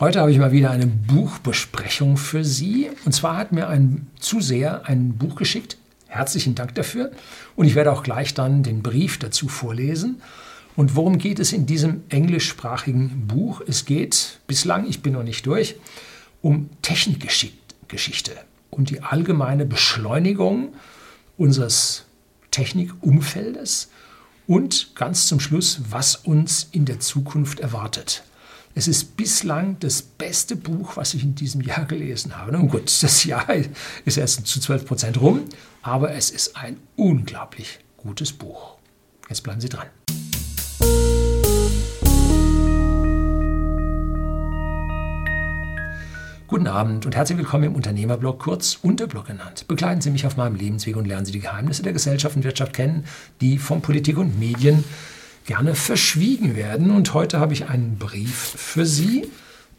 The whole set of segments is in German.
Heute habe ich mal wieder eine Buchbesprechung für Sie. Und zwar hat mir ein Zuseher ein Buch geschickt. Herzlichen Dank dafür. Und ich werde auch gleich dann den Brief dazu vorlesen. Und worum geht es in diesem englischsprachigen Buch? Es geht bislang, ich bin noch nicht durch, um Technikgeschichte und die allgemeine Beschleunigung unseres Technikumfeldes und ganz zum Schluss, was uns in der Zukunft erwartet. Es ist bislang das beste Buch, was ich in diesem Jahr gelesen habe. Nun gut, das Jahr ist erst zu 12 Prozent rum, aber es ist ein unglaublich gutes Buch. Jetzt bleiben Sie dran. Guten Abend und herzlich willkommen im Unternehmerblog, kurz Unterblog genannt. Begleiten Sie mich auf meinem Lebensweg und lernen Sie die Geheimnisse der Gesellschaft und Wirtschaft kennen, die von Politik und Medien gerne verschwiegen werden. Und heute habe ich einen Brief für Sie.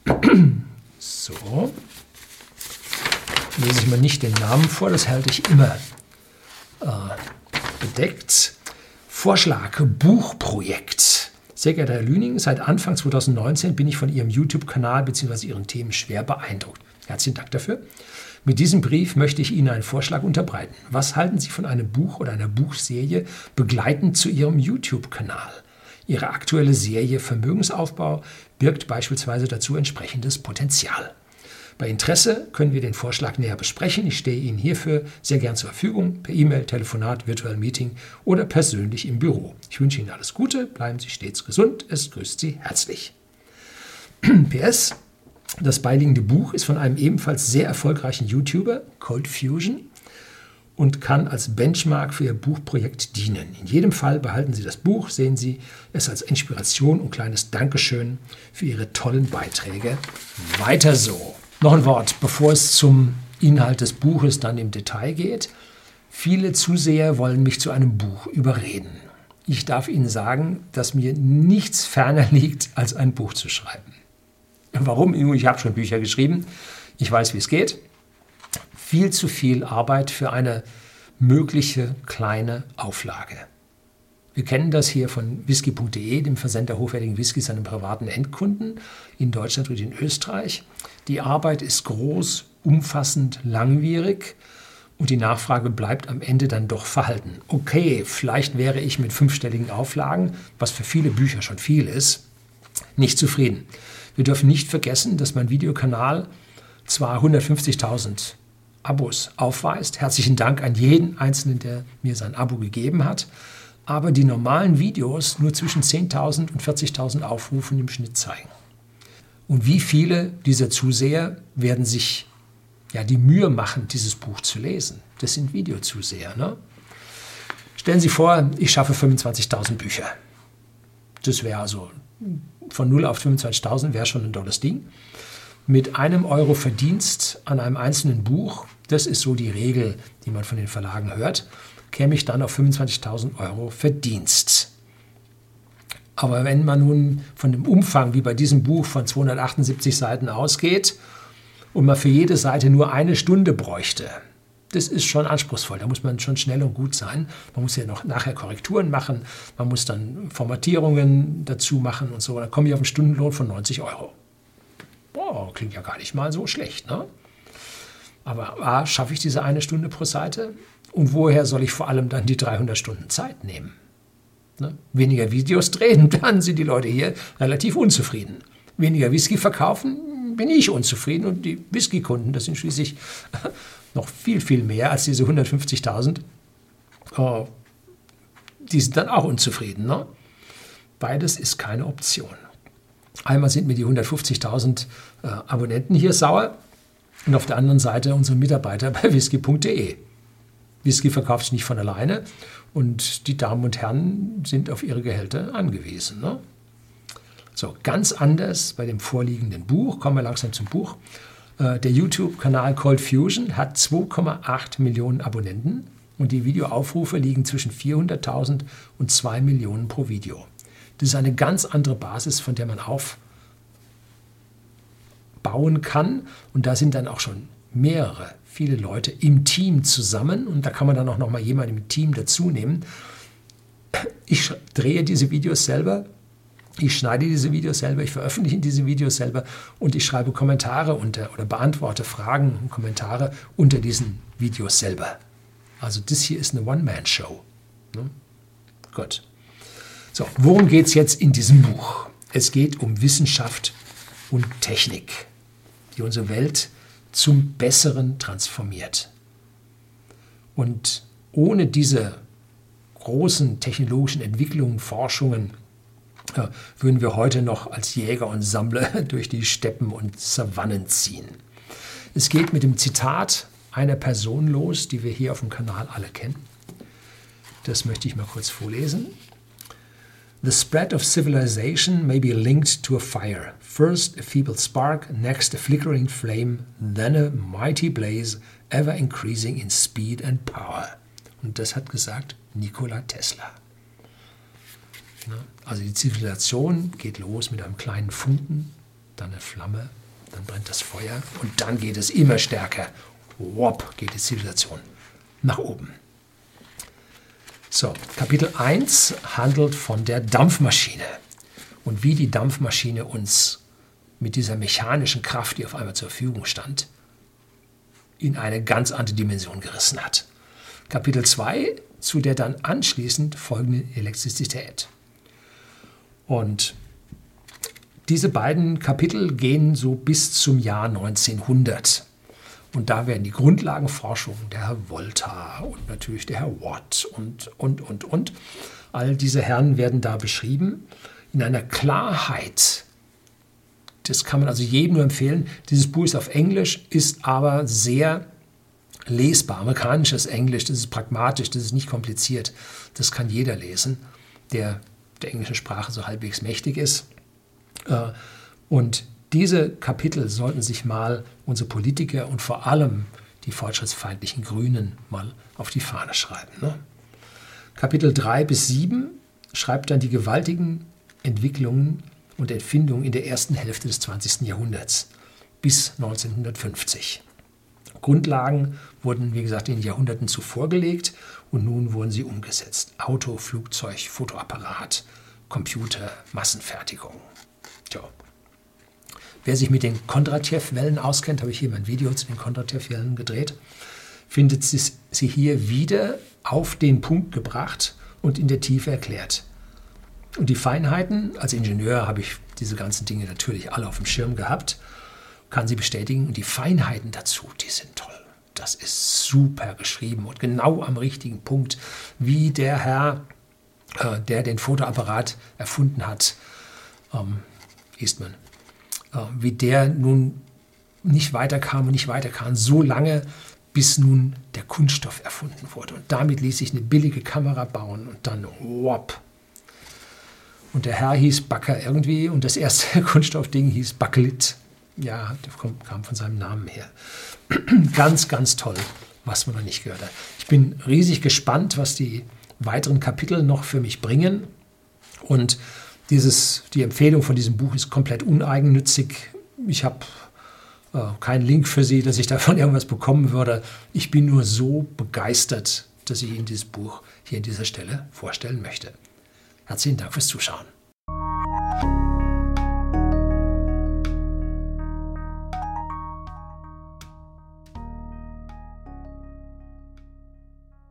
So. Lese ich mal nicht den Namen vor, das halte ich immer äh, bedeckt. Vorschlag Buchprojekt. Sehr geehrter Herr Lüning, seit Anfang 2019 bin ich von Ihrem YouTube-Kanal bzw. Ihren Themen schwer beeindruckt. Herzlichen Dank dafür. Mit diesem Brief möchte ich Ihnen einen Vorschlag unterbreiten. Was halten Sie von einem Buch oder einer Buchserie begleitend zu Ihrem YouTube-Kanal? Ihre aktuelle Serie Vermögensaufbau birgt beispielsweise dazu entsprechendes Potenzial. Bei Interesse können wir den Vorschlag näher besprechen. Ich stehe Ihnen hierfür sehr gern zur Verfügung, per E-Mail, Telefonat, virtuellen Meeting oder persönlich im Büro. Ich wünsche Ihnen alles Gute, bleiben Sie stets gesund. Es grüßt Sie herzlich. PS, das beiliegende Buch ist von einem ebenfalls sehr erfolgreichen YouTuber, Cold Fusion, und kann als Benchmark für Ihr Buchprojekt dienen. In jedem Fall behalten Sie das Buch, sehen Sie es als Inspiration und kleines Dankeschön für Ihre tollen Beiträge. Weiter so. Noch ein Wort, bevor es zum Inhalt des Buches dann im Detail geht. Viele Zuseher wollen mich zu einem Buch überreden. Ich darf Ihnen sagen, dass mir nichts ferner liegt, als ein Buch zu schreiben. Warum? Ich habe schon Bücher geschrieben. Ich weiß, wie es geht. Viel zu viel Arbeit für eine mögliche kleine Auflage. Wir kennen das hier von whisky.de, dem Versender hochwertigen Whiskys an privaten Endkunden in Deutschland und in Österreich. Die Arbeit ist groß, umfassend, langwierig und die Nachfrage bleibt am Ende dann doch verhalten. Okay, vielleicht wäre ich mit fünfstelligen Auflagen, was für viele Bücher schon viel ist, nicht zufrieden. Wir dürfen nicht vergessen, dass mein Videokanal zwar 150.000 Abos aufweist. Herzlichen Dank an jeden Einzelnen, der mir sein Abo gegeben hat. Aber die normalen Videos nur zwischen 10.000 und 40.000 Aufrufen im Schnitt zeigen. Und wie viele dieser Zuseher werden sich ja, die Mühe machen, dieses Buch zu lesen? Das sind Videozuseher. Ne? Stellen Sie vor, ich schaffe 25.000 Bücher. Das wäre also von 0 auf 25.000 wäre schon ein tolles Ding. Mit einem Euro Verdienst an einem einzelnen Buch, das ist so die Regel, die man von den Verlagen hört, käme ich dann auf 25.000 Euro Verdienst. Aber wenn man nun von dem Umfang wie bei diesem Buch von 278 Seiten ausgeht und man für jede Seite nur eine Stunde bräuchte, das ist schon anspruchsvoll. Da muss man schon schnell und gut sein. Man muss ja noch nachher Korrekturen machen, man muss dann Formatierungen dazu machen und so. Dann komme ich auf einen Stundenlohn von 90 Euro. Boah, klingt ja gar nicht mal so schlecht, ne? Aber A, schaffe ich diese eine Stunde pro Seite? Und woher soll ich vor allem dann die 300 Stunden Zeit nehmen? Ne? Weniger Videos drehen, dann sind die Leute hier relativ unzufrieden. Weniger Whisky verkaufen, bin ich unzufrieden. Und die Whisky-Kunden, das sind schließlich noch viel, viel mehr als diese 150.000, oh, die sind dann auch unzufrieden. Ne? Beides ist keine Option. Einmal sind mir die 150.000 äh, Abonnenten hier sauer und auf der anderen Seite unsere Mitarbeiter bei whisky.de. Whisky verkauft sich nicht von alleine und die Damen und Herren sind auf ihre Gehälter angewiesen. Ne? So, ganz anders bei dem vorliegenden Buch, kommen wir langsam zum Buch. Äh, der YouTube-Kanal Cold Fusion hat 2,8 Millionen Abonnenten und die Videoaufrufe liegen zwischen 400.000 und 2 Millionen pro Video. Das ist eine ganz andere Basis, von der man aufbauen kann. Und da sind dann auch schon mehrere, viele Leute im Team zusammen. Und da kann man dann auch noch mal jemanden im Team dazu nehmen. Ich drehe diese Videos selber Ich schneide diese Videos selber, ich veröffentliche diese Videos selber und ich schreibe Kommentare unter oder beantworte Fragen und Kommentare unter diesen Videos selber. Also das hier ist eine One-Man-Show. Ne? Gut. So, worum geht es jetzt in diesem Buch? Es geht um Wissenschaft und Technik, die unsere Welt zum Besseren transformiert. Und ohne diese großen technologischen Entwicklungen, Forschungen, ja, würden wir heute noch als Jäger und Sammler durch die Steppen und Savannen ziehen. Es geht mit dem Zitat einer Person los, die wir hier auf dem Kanal alle kennen. Das möchte ich mal kurz vorlesen. The spread of civilization may be linked to a fire. First a feeble spark, next a flickering flame, then a mighty blaze, ever increasing in speed and power. Und das hat gesagt Nikola Tesla. Also die Zivilisation geht los mit einem kleinen Funken, dann eine Flamme, dann brennt das Feuer und dann geht es immer stärker. Wop, geht die Zivilisation nach oben. So, Kapitel 1 handelt von der Dampfmaschine und wie die Dampfmaschine uns mit dieser mechanischen Kraft, die auf einmal zur Verfügung stand, in eine ganz andere Dimension gerissen hat. Kapitel 2 zu der dann anschließend folgenden Elektrizität. Und diese beiden Kapitel gehen so bis zum Jahr 1900. Und da werden die Grundlagenforschungen der Herr Volta und natürlich der Herr Watt und, und, und, und, all diese Herren werden da beschrieben in einer Klarheit. Das kann man also jedem nur empfehlen. Dieses Buch ist auf Englisch, ist aber sehr lesbar. Amerikanisches Englisch, das ist pragmatisch, das ist nicht kompliziert. Das kann jeder lesen, der der englischen Sprache so halbwegs mächtig ist. Äh, und diese Kapitel sollten sich mal unsere Politiker und vor allem die fortschrittsfeindlichen Grünen mal auf die Fahne schreiben. Ne? Kapitel 3 bis 7 schreibt dann die gewaltigen Entwicklungen und Erfindungen in der ersten Hälfte des 20. Jahrhunderts bis 1950. Grundlagen wurden, wie gesagt, in den Jahrhunderten zuvor gelegt und nun wurden sie umgesetzt. Auto, Flugzeug, Fotoapparat, Computer, Massenfertigung. Tja. Wer sich mit den Kondratjew-Wellen auskennt, habe ich hier mein Video zu den Kondratjew-Wellen gedreht, findet sie hier wieder auf den Punkt gebracht und in der Tiefe erklärt. Und die Feinheiten, als Ingenieur habe ich diese ganzen Dinge natürlich alle auf dem Schirm gehabt, kann sie bestätigen. Und die Feinheiten dazu, die sind toll. Das ist super geschrieben und genau am richtigen Punkt, wie der Herr, äh, der den Fotoapparat erfunden hat, ähm, Eastman, wie der nun nicht weiterkam und nicht weiterkam, so lange, bis nun der Kunststoff erfunden wurde. Und damit ließ sich eine billige Kamera bauen und dann wop. Und der Herr hieß Backer irgendwie und das erste Kunststoffding hieß Bakelit. Ja, der kam von seinem Namen her. ganz, ganz toll, was man noch nicht gehört hat. Ich bin riesig gespannt, was die weiteren Kapitel noch für mich bringen. Und dieses, die Empfehlung von diesem Buch ist komplett uneigennützig. Ich habe äh, keinen Link für Sie, dass ich davon irgendwas bekommen würde. Ich bin nur so begeistert, dass ich Ihnen dieses Buch hier an dieser Stelle vorstellen möchte. Herzlichen Dank fürs Zuschauen.